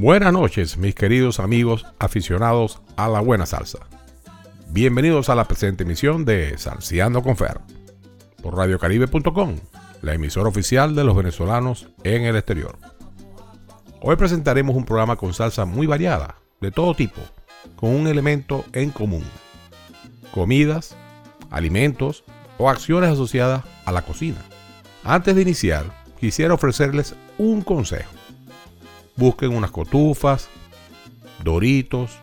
Buenas noches, mis queridos amigos aficionados a la buena salsa. Bienvenidos a la presente emisión de Salseando con Fer por radiocaribe.com, la emisora oficial de los venezolanos en el exterior. Hoy presentaremos un programa con salsa muy variada, de todo tipo, con un elemento en común. Comidas, alimentos o acciones asociadas a la cocina. Antes de iniciar, quisiera ofrecerles un consejo busquen unas cotufas, doritos,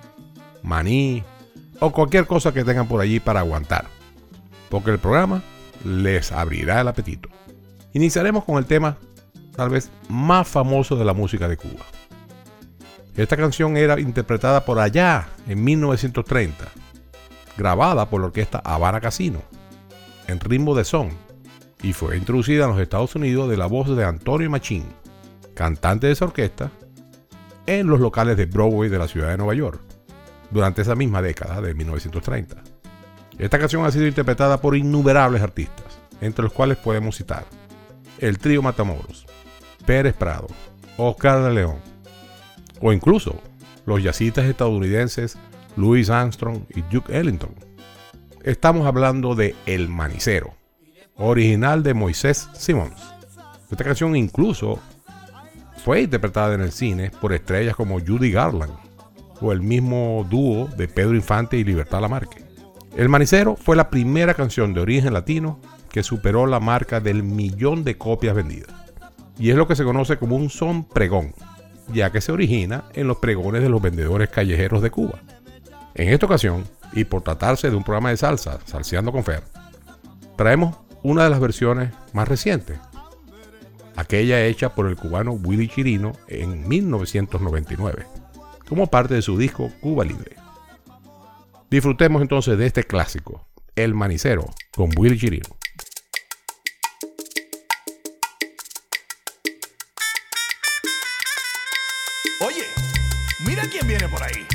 maní o cualquier cosa que tengan por allí para aguantar, porque el programa les abrirá el apetito. Iniciaremos con el tema tal vez más famoso de la música de Cuba. Esta canción era interpretada por allá en 1930, grabada por la orquesta Habana Casino, en ritmo de son, y fue introducida en los Estados Unidos de la voz de Antonio Machín, cantante de esa orquesta en los locales de Broadway de la ciudad de Nueva York, durante esa misma década de 1930. Esta canción ha sido interpretada por innumerables artistas, entre los cuales podemos citar el trío Matamoros, Pérez Prado, Oscar de León, o incluso los jazzistas estadounidenses Louis Armstrong y Duke Ellington. Estamos hablando de El Manicero, original de Moisés Simmons. Esta canción incluso fue interpretada en el cine por estrellas como Judy Garland o el mismo dúo de Pedro Infante y Libertad Lamarque. El Manicero fue la primera canción de origen latino que superó la marca del millón de copias vendidas. Y es lo que se conoce como un son pregón, ya que se origina en los pregones de los vendedores callejeros de Cuba. En esta ocasión, y por tratarse de un programa de salsa, Salseando con Fer, traemos una de las versiones más recientes, aquella hecha por el cubano Willy Chirino en 1999, como parte de su disco Cuba Libre. Disfrutemos entonces de este clásico, El Manicero, con Willy Chirino. Oye, mira quién viene por ahí.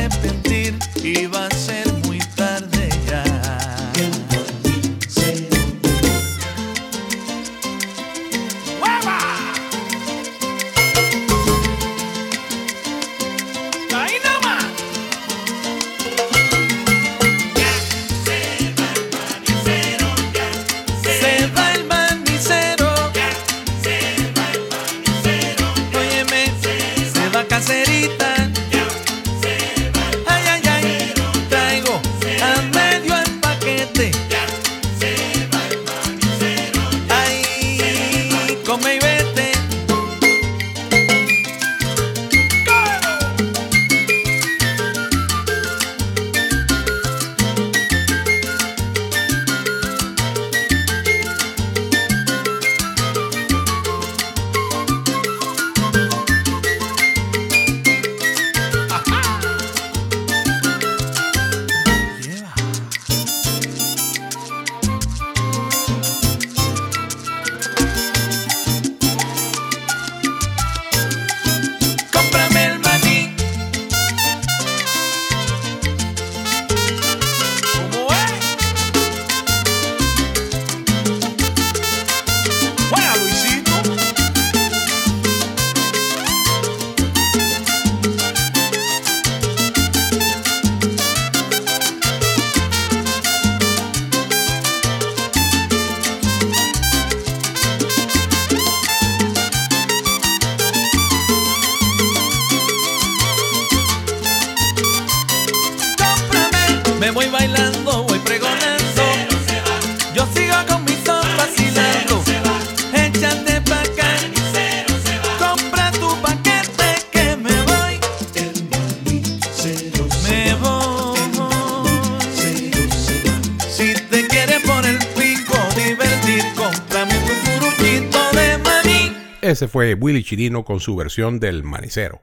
Fue Willy Chirino con su versión del Manicero.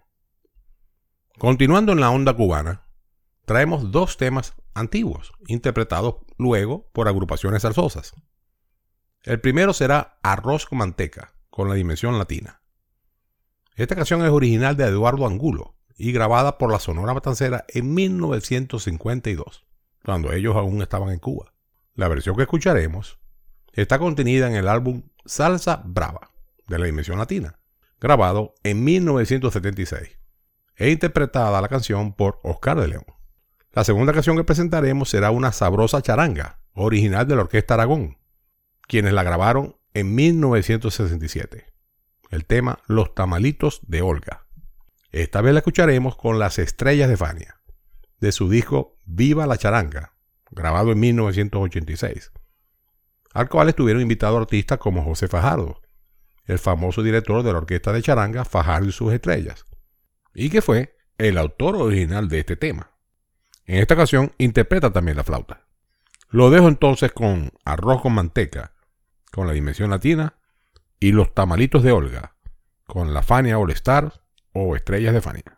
Continuando en la onda cubana, traemos dos temas antiguos, interpretados luego por agrupaciones salsosas. El primero será Arroz con manteca, con la dimensión latina. Esta canción es original de Eduardo Angulo y grabada por la Sonora Matancera en 1952, cuando ellos aún estaban en Cuba. La versión que escucharemos está contenida en el álbum Salsa Brava, de la dimensión latina, grabado en 1976 e interpretada la canción por Oscar de León. La segunda canción que presentaremos será una sabrosa charanga, original de la Orquesta Aragón, quienes la grabaron en 1967. El tema Los Tamalitos de Olga. Esta vez la escucharemos con las estrellas de Fania, de su disco Viva la Charanga, grabado en 1986, al cual estuvieron invitados artistas como José Fajardo, el famoso director de la orquesta de charanga Fajardo y sus estrellas, y que fue el autor original de este tema. En esta ocasión interpreta también la flauta. Lo dejo entonces con arroz con manteca, con la dimensión latina, y los tamalitos de Olga, con la Fania All Star o Estrellas de Fania.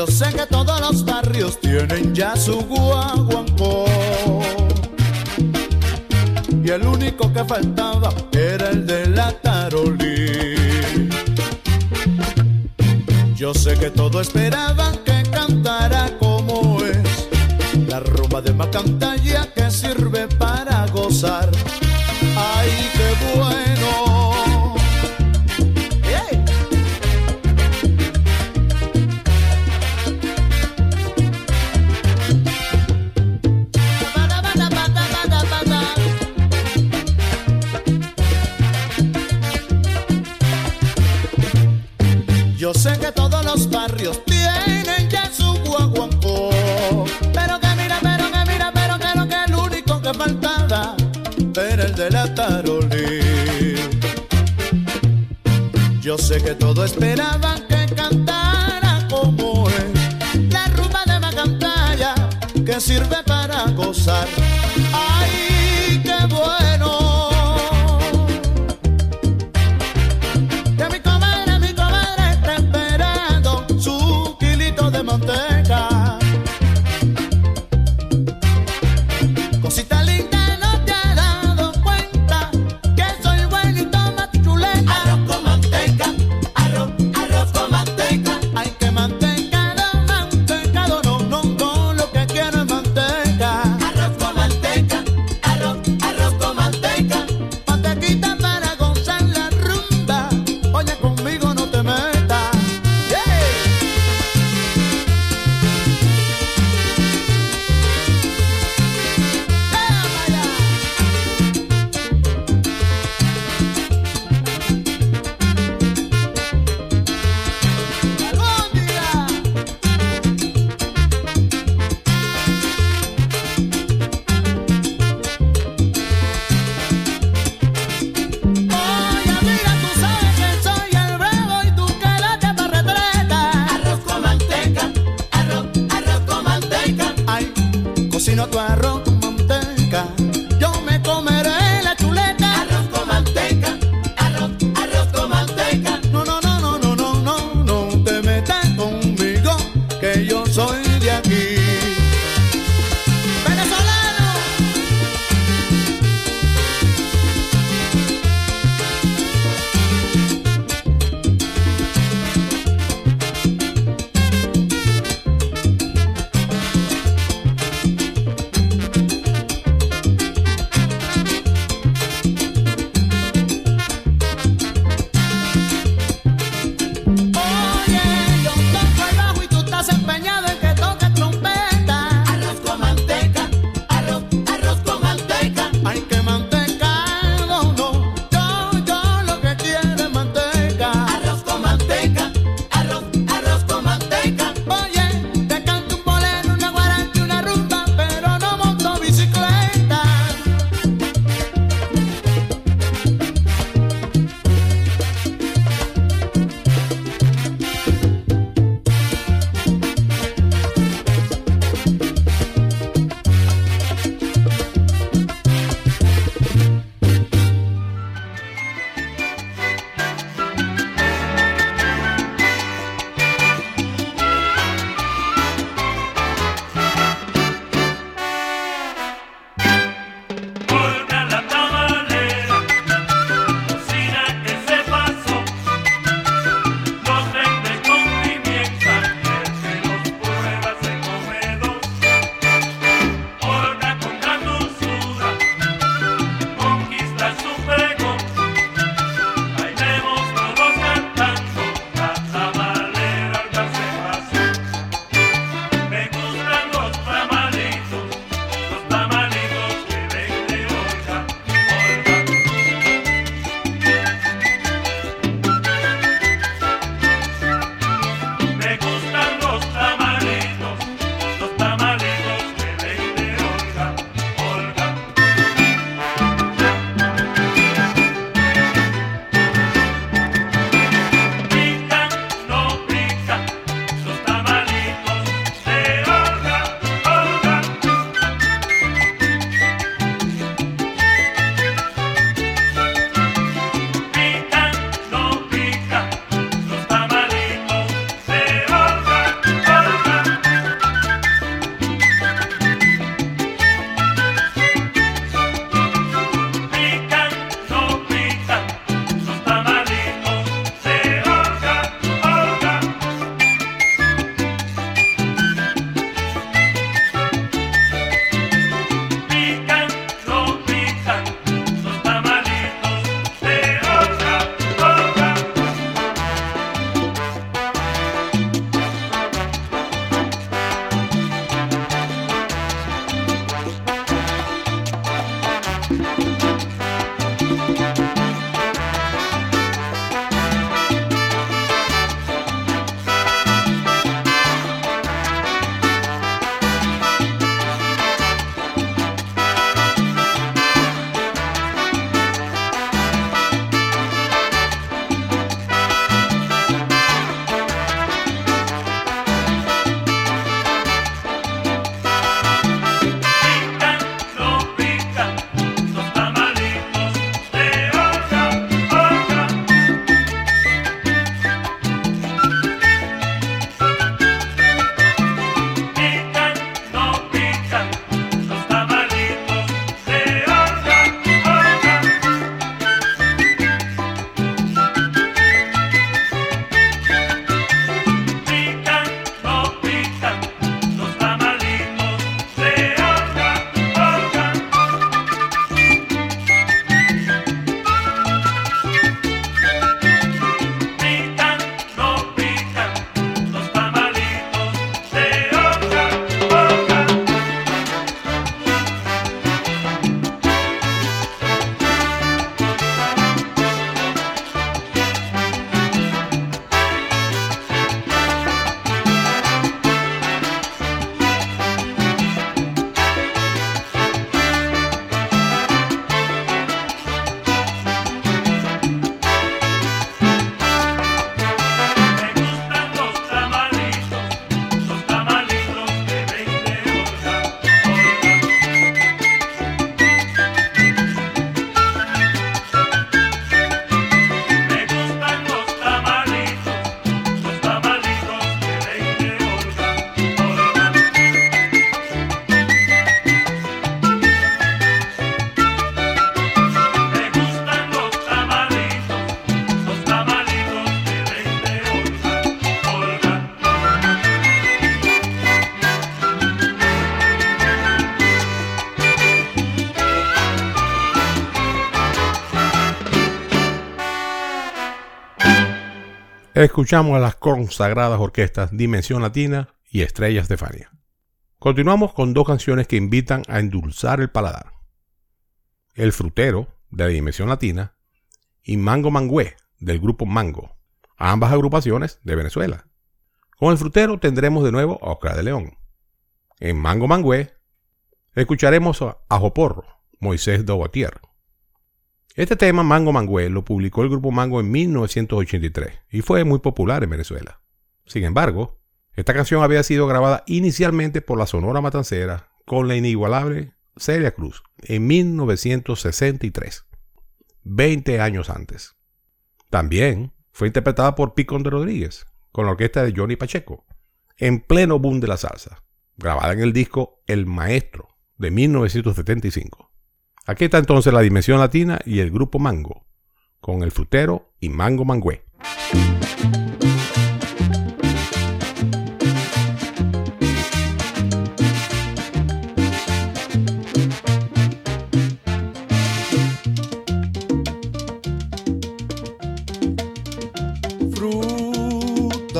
Yo sé que todos los barrios tienen ya su guaguancó. Y el único que faltaba era el de la tarolí. Yo sé que todos esperaban que cantara como es la rumba de Macantalla que sirve para gozar. La tarolí. Yo sé que todos esperaban que cantara como es la rumba de Macantalla que sirve para gozar. ¡Ay, qué bueno! Escuchamos a las consagradas orquestas Dimensión Latina y Estrella Estefania. Continuamos con dos canciones que invitan a endulzar el paladar. El Frutero, de Dimensión Latina, y Mango Mangüe, del grupo Mango, ambas agrupaciones de Venezuela. Con el Frutero tendremos de nuevo a Oscar de León. En Mango Mangüe escucharemos a Joporro, Moisés Dobotier. Este tema, Mango Mangüe, lo publicó el grupo Mango en 1983 y fue muy popular en Venezuela. Sin embargo, esta canción había sido grabada inicialmente por la Sonora Matancera con la inigualable Celia Cruz en 1963, 20 años antes. También fue interpretada por Picón de Rodríguez con la orquesta de Johnny Pacheco, en pleno boom de la salsa, grabada en el disco El Maestro de 1975. Aquí está entonces la Dimensión Latina y el grupo Mango, con el frutero y Mango Mangüe. Frutas,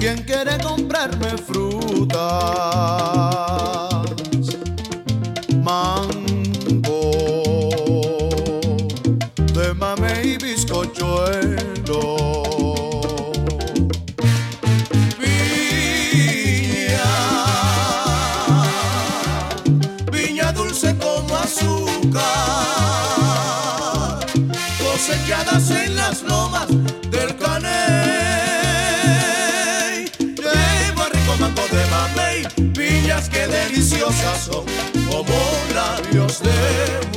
¿quién quiere comprarme frutas? Deliciosas son como labios de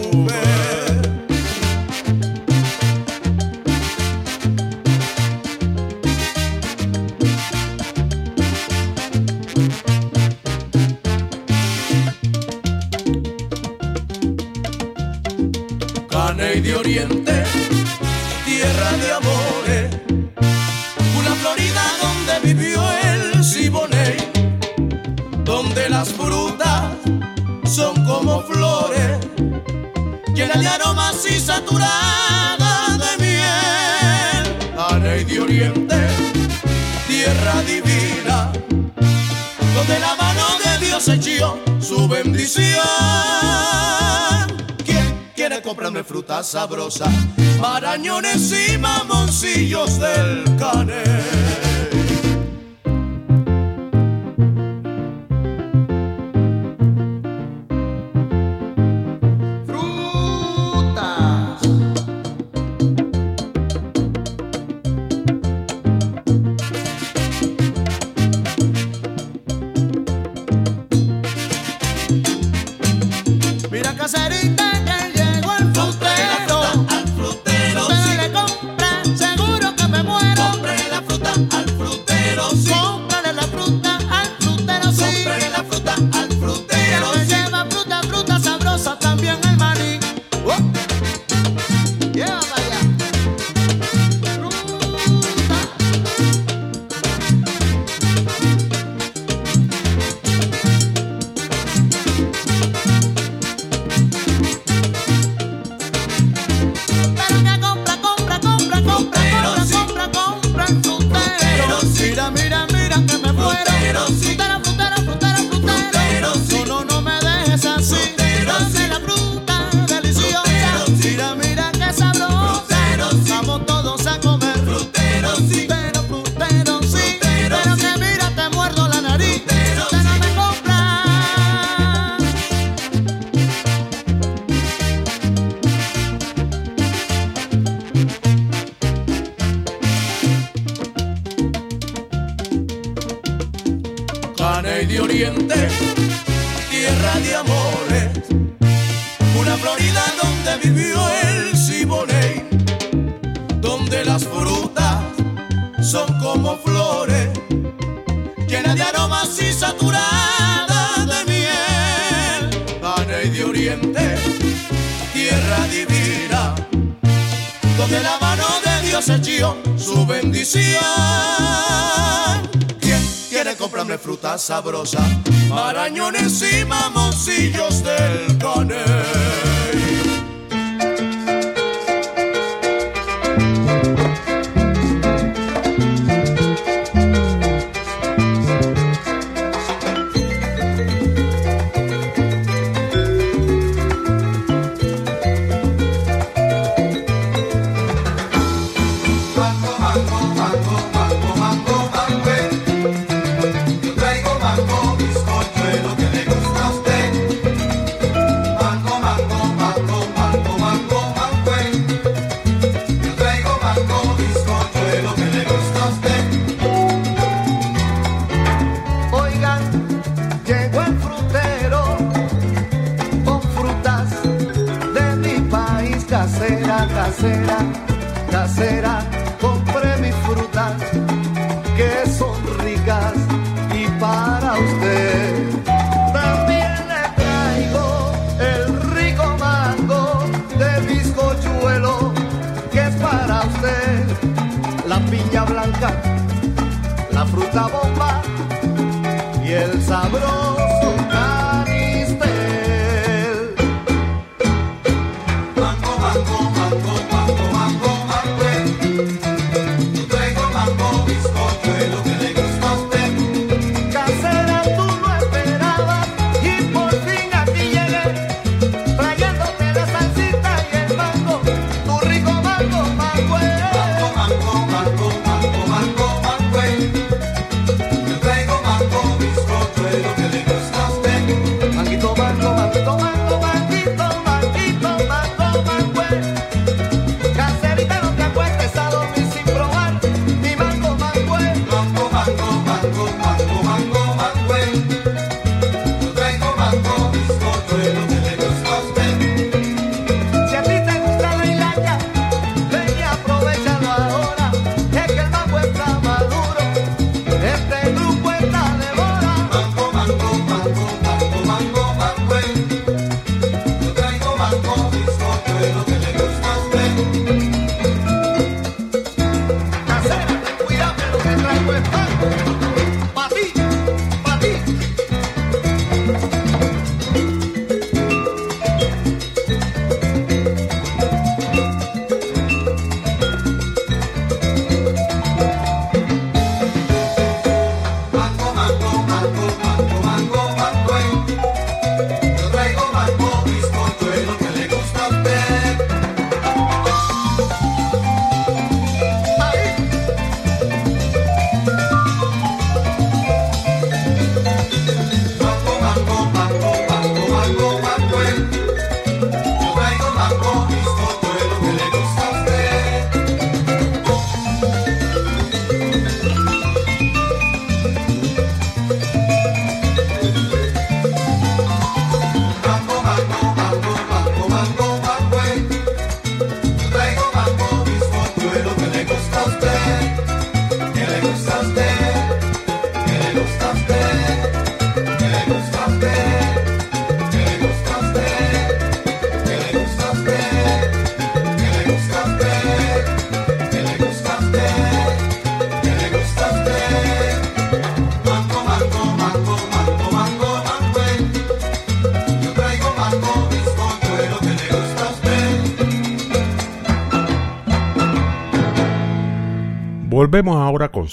mujer. Caney de Oriente tierra de amores, una Florida donde vivió el Siboney, donde las frutas flores, llenas de aromas y saturadas de miel. Aney de Oriente, tierra divina, donde la mano de Dios echó su bendición quiere comprarme fruta sabrosa, marañones y mamoncillos del canel. Sabrosa, marañones y mamoncillos del caney.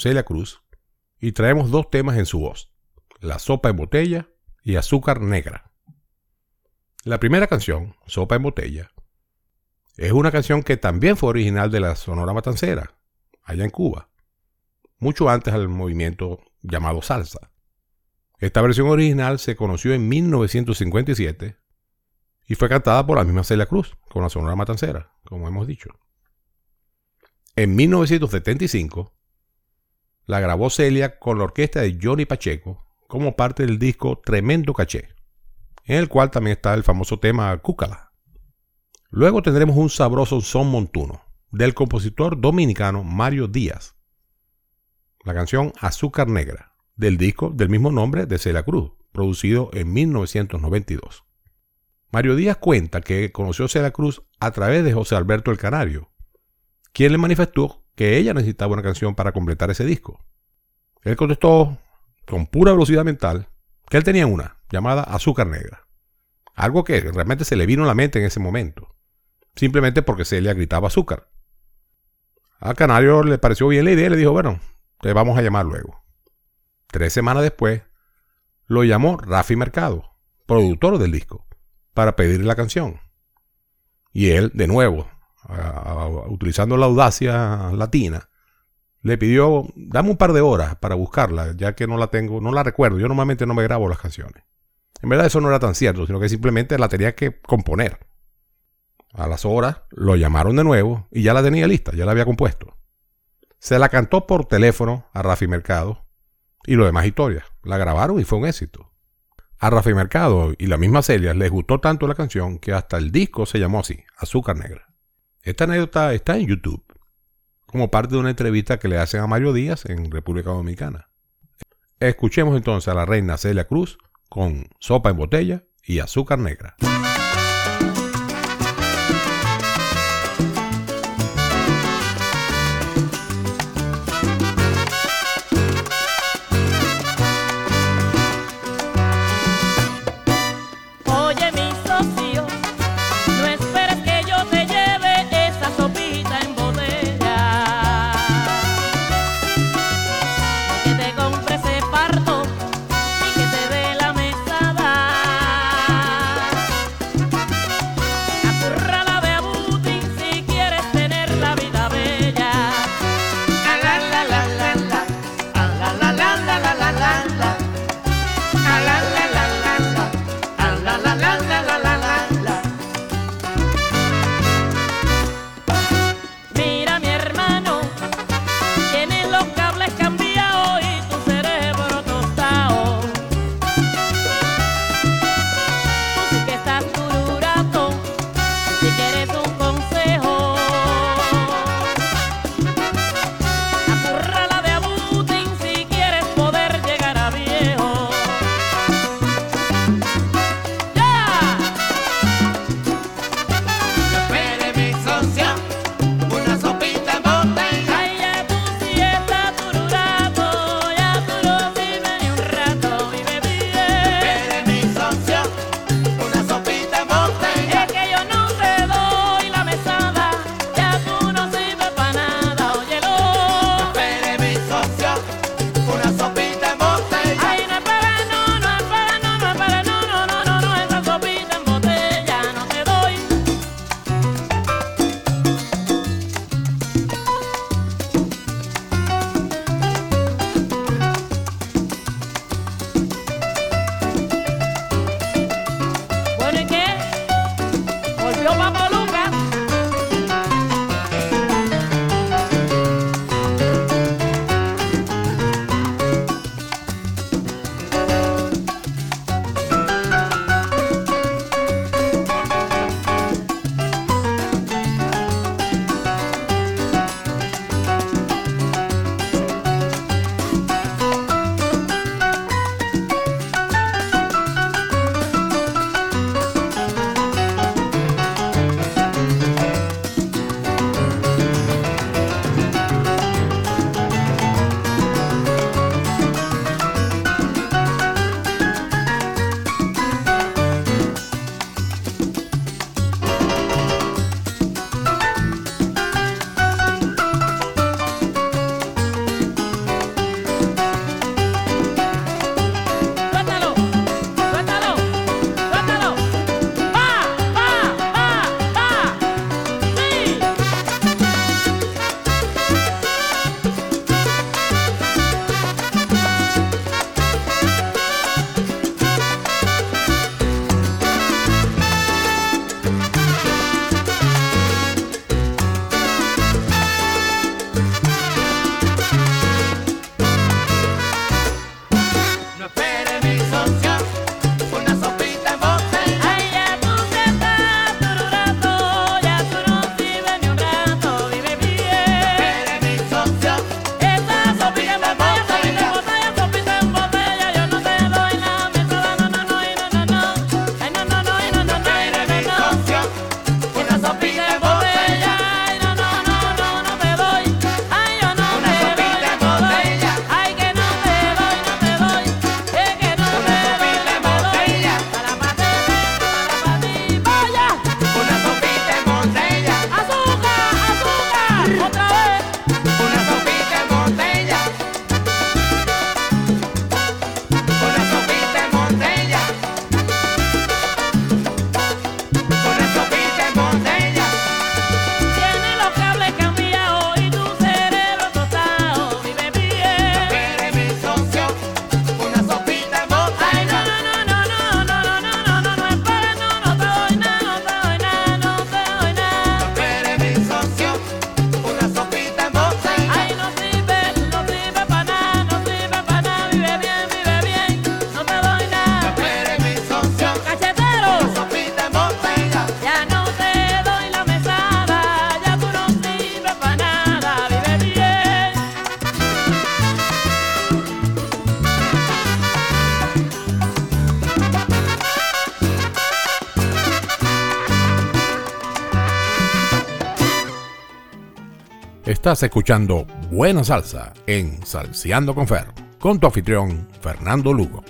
Celia Cruz y traemos dos temas en su voz, La sopa en botella y Azúcar negra. La primera canción, Sopa en botella, es una canción que también fue original de la Sonora Matancera, allá en Cuba, mucho antes del movimiento llamado salsa. Esta versión original se conoció en 1957 y fue cantada por la misma Celia Cruz, con la Sonora Matancera, como hemos dicho. En 1975, la grabó Celia con la orquesta de Johnny Pacheco como parte del disco Tremendo Caché, en el cual también está el famoso tema Cúcala. Luego tendremos un sabroso son montuno del compositor dominicano Mario Díaz. La canción Azúcar Negra, del disco del mismo nombre de Celia Cruz, producido en 1992. Mario Díaz cuenta que conoció a Celia Cruz a través de José Alberto el Canario, quien le manifestó que ella necesitaba una canción para completar ese disco. Él contestó con pura velocidad mental que él tenía una llamada Azúcar Negra. Algo que realmente se le vino a la mente en ese momento, simplemente porque Celia gritaba azúcar. Al Canario le pareció bien la idea y le dijo, bueno, te vamos a llamar luego. Tres semanas después, lo llamó Rafi Mercado, productor del disco, para pedirle la canción. Y él, de nuevo, utilizando la audacia latina, le pidió, dame un par de horas para buscarla, ya que no la tengo, no la recuerdo. Yo normalmente no me grabo las canciones. En verdad eso no era tan cierto, sino que simplemente la tenía que componer. A las horas lo llamaron de nuevo y ya la tenía lista, ya la había compuesto. Se la cantó por teléfono a Rafi Mercado y lo demás historias. La grabaron y fue un éxito. A Rafi Mercado y la misma Celia les gustó tanto la canción que hasta el disco se llamó así, Azúcar Negra. Esta anécdota está en YouTube, como parte de una entrevista que le hacen a Mario Díaz en República Dominicana. Escuchemos entonces a la reina Celia Cruz con sopa en botella y azúcar negra. Estás escuchando Buena Salsa en Salseando con Fer, con tu anfitrión Fernando Lugo.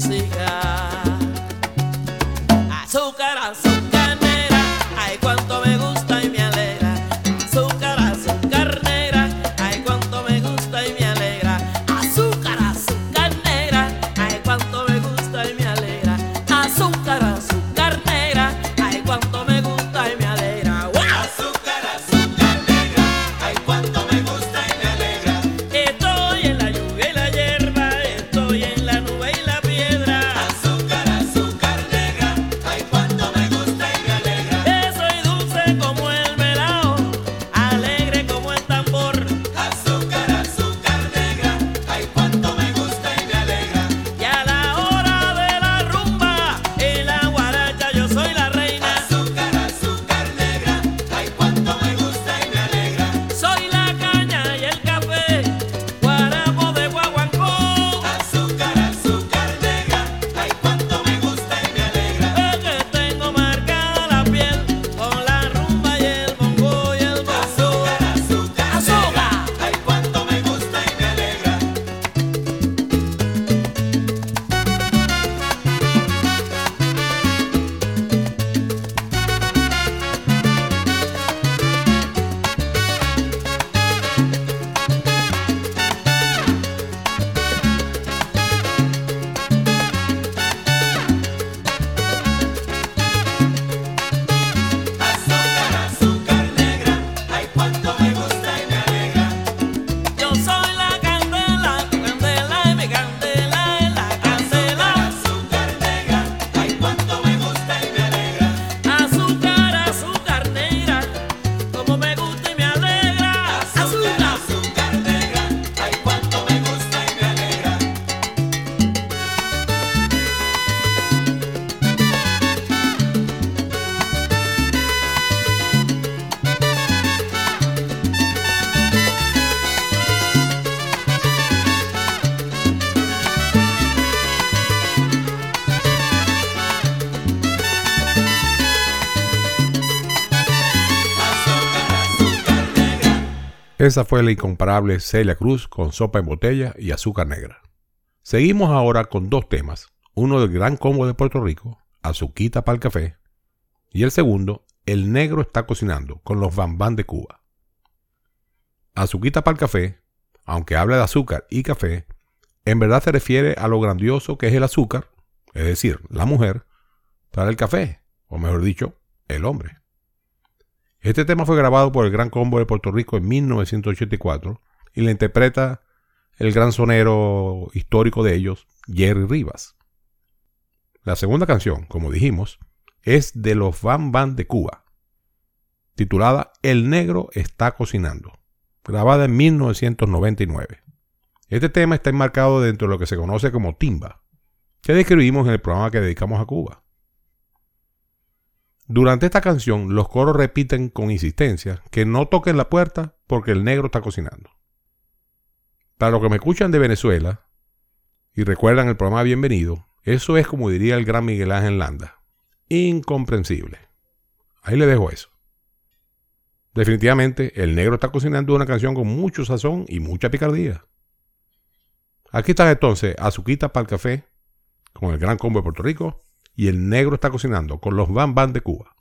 Música. Esa fue la incomparable Celia Cruz con Sopa en Botella y Azúcar Negra. Seguimos ahora con dos temas, uno del Gran Combo de Puerto Rico, Azuquita para el café, y el segundo, El Negro está cocinando, con los Bambán de Cuba. Azuquita para el café, aunque habla de azúcar y café, en verdad se refiere a lo grandioso que es el azúcar, es decir, la mujer, para el café, o mejor dicho, el hombre. Este tema fue grabado por el Gran Combo de Puerto Rico en 1984 y la interpreta el gran sonero histórico de ellos, Jerry Rivas. La segunda canción, como dijimos, es de los Van Van de Cuba, titulada El Negro está cocinando, grabada en 1999. Este tema está enmarcado dentro de lo que se conoce como timba, que describimos en el programa que dedicamos a Cuba. Durante esta canción, los coros repiten con insistencia que no toquen la puerta porque el negro está cocinando. Para los que me escuchan de Venezuela y recuerdan el programa Bienvenido, eso es como diría el gran Miguel Ángel Landa. Incomprensible. Ahí le dejo eso. Definitivamente, El Negro está cocinando una canción con mucho sazón y mucha picardía. Aquí están entonces Azuquita para el café, con el Gran Combo de Puerto Rico, y El Negro está cocinando, con los Van Van de Cuba.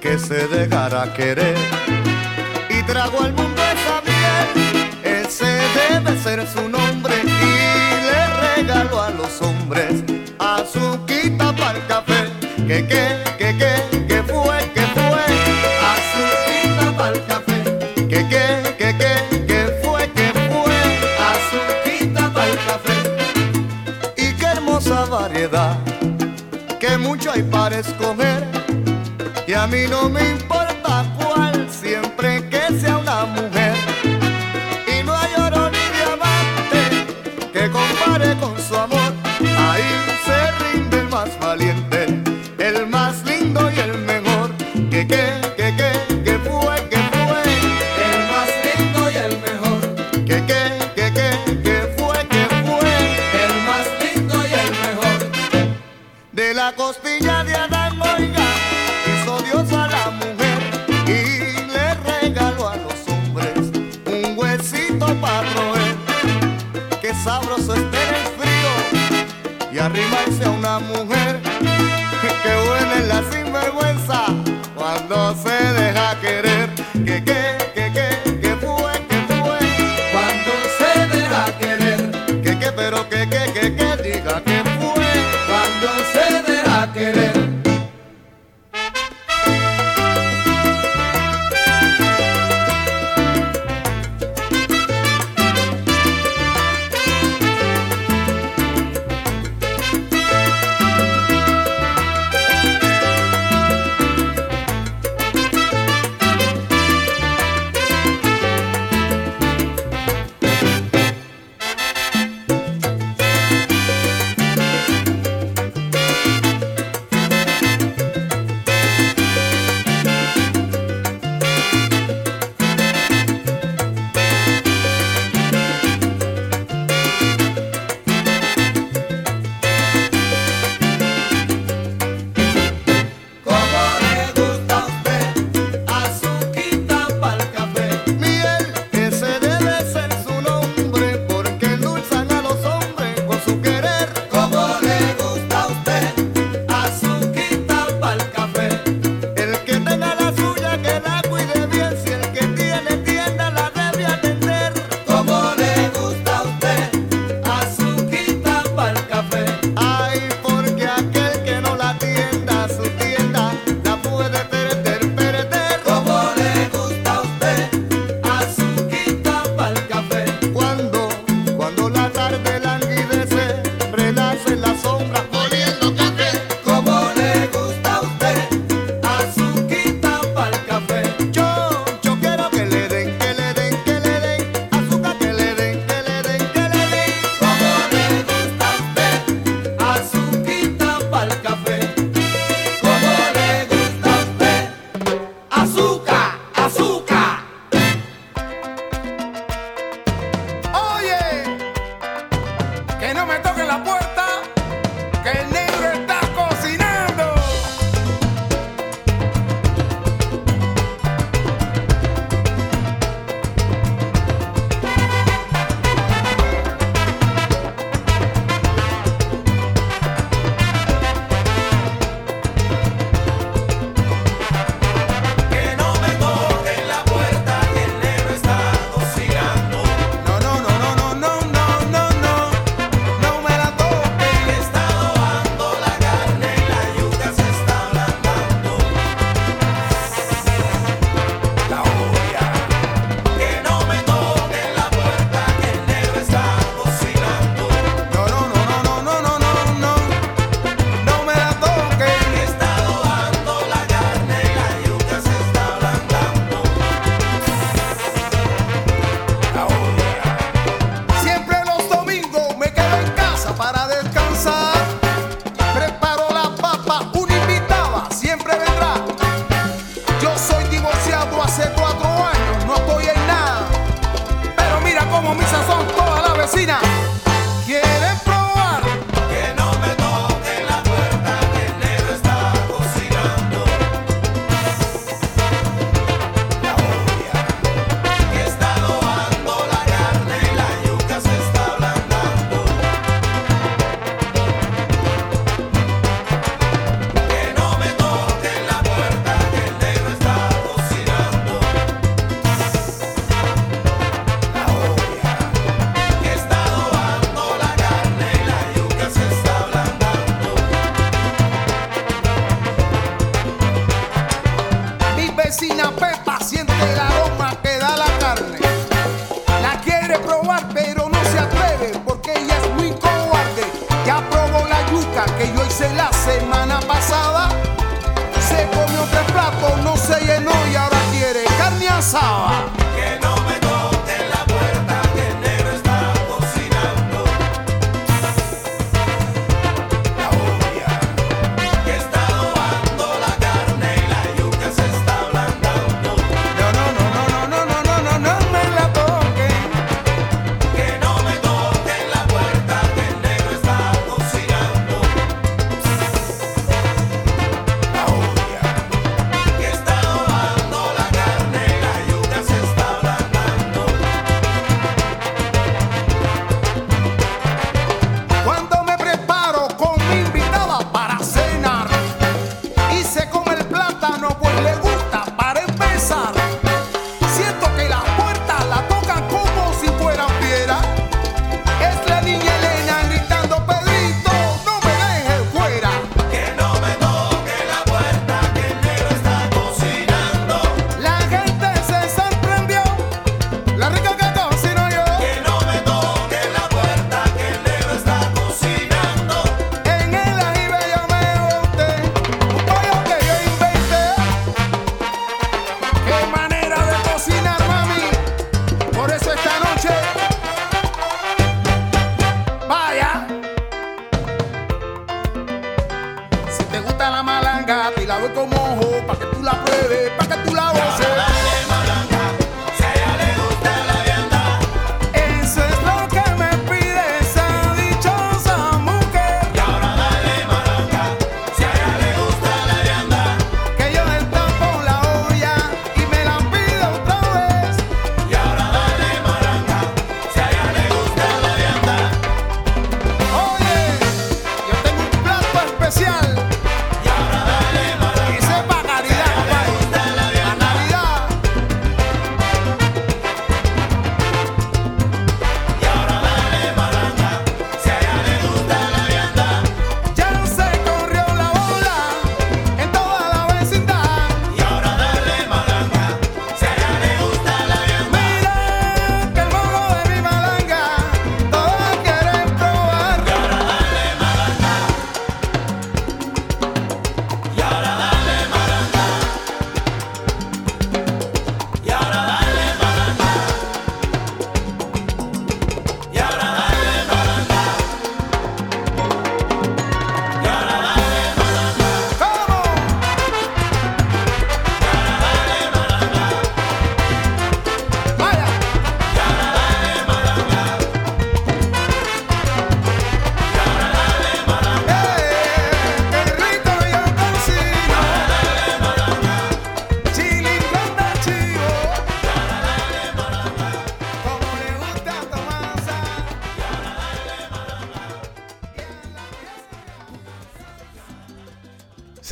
que se dejara querer y trago al mundo esa miel. Ese debe ser su nombre y le regaló a los hombres azuquita para el café que queda y a mí no me importa. céu na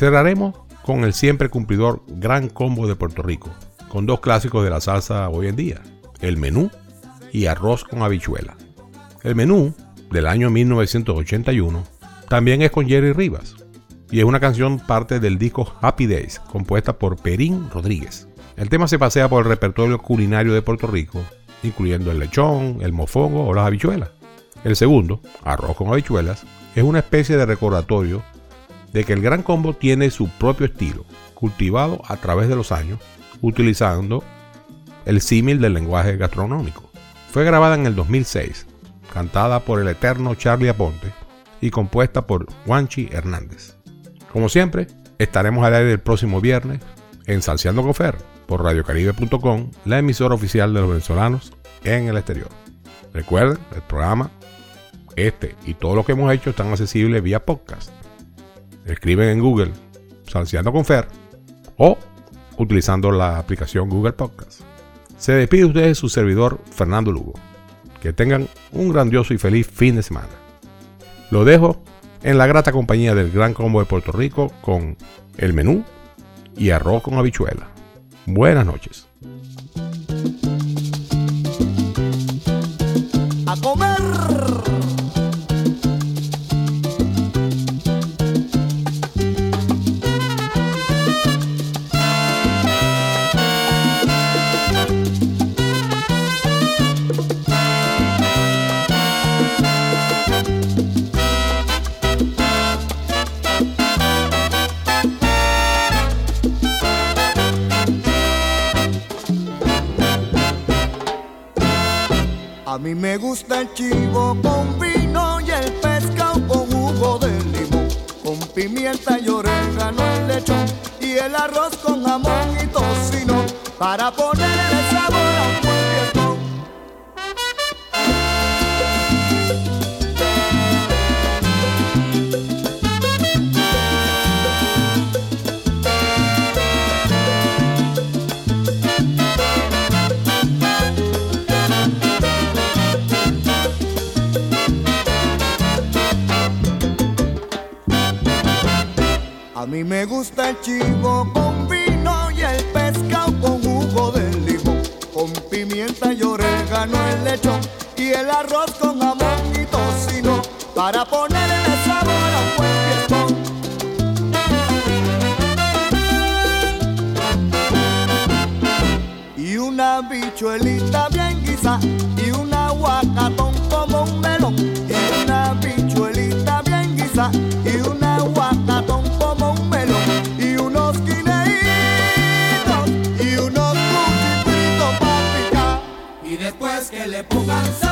Cerraremos con el siempre cumplidor Gran Combo de Puerto Rico, con dos clásicos de la salsa hoy en día, el menú y arroz con habichuela. El menú, del año 1981, también es con Jerry Rivas, y es una canción parte del disco Happy Days, compuesta por Perín Rodríguez. El tema se pasea por el repertorio culinario de Puerto Rico, incluyendo el lechón, el mofongo o las habichuelas. El segundo, arroz con habichuelas, es una especie de recordatorio de que el Gran Combo tiene su propio estilo, cultivado a través de los años, utilizando el símil del lenguaje gastronómico. Fue grabada en el 2006, cantada por el eterno Charlie Aponte y compuesta por Juanchi Hernández. Como siempre, estaremos al aire el próximo viernes en Salseando con Fer por radiocaribe.com, la emisora oficial de los venezolanos en el exterior. Recuerden, el programa, este y todo lo que hemos hecho están accesibles vía podcast. Escriben en Google Salseando con Fer o utilizando la aplicación Google Podcast. Se despide de ustedes su servidor Fernando Lugo. Que tengan un grandioso y feliz fin de semana. Lo dejo en la grata compañía del Gran Combo de Puerto Rico con el menú y arroz con habichuela. Buenas noches. Me gusta el chivo con vino y el pescado con jugo de limón, con pimienta y orégano el lechón. Y el arroz con jamón y tocino para ponerle sabor a A mí me gusta el chivo con vino y el pescado con jugo de limón, con pimienta y orégano el lechón y el arroz con jamón y tocino para ponerle sabor a un buen fiestón. Y una bichuelita bien guisa y un aguacatón como un melón. Y una bichuelita bien guisa y un avanzar.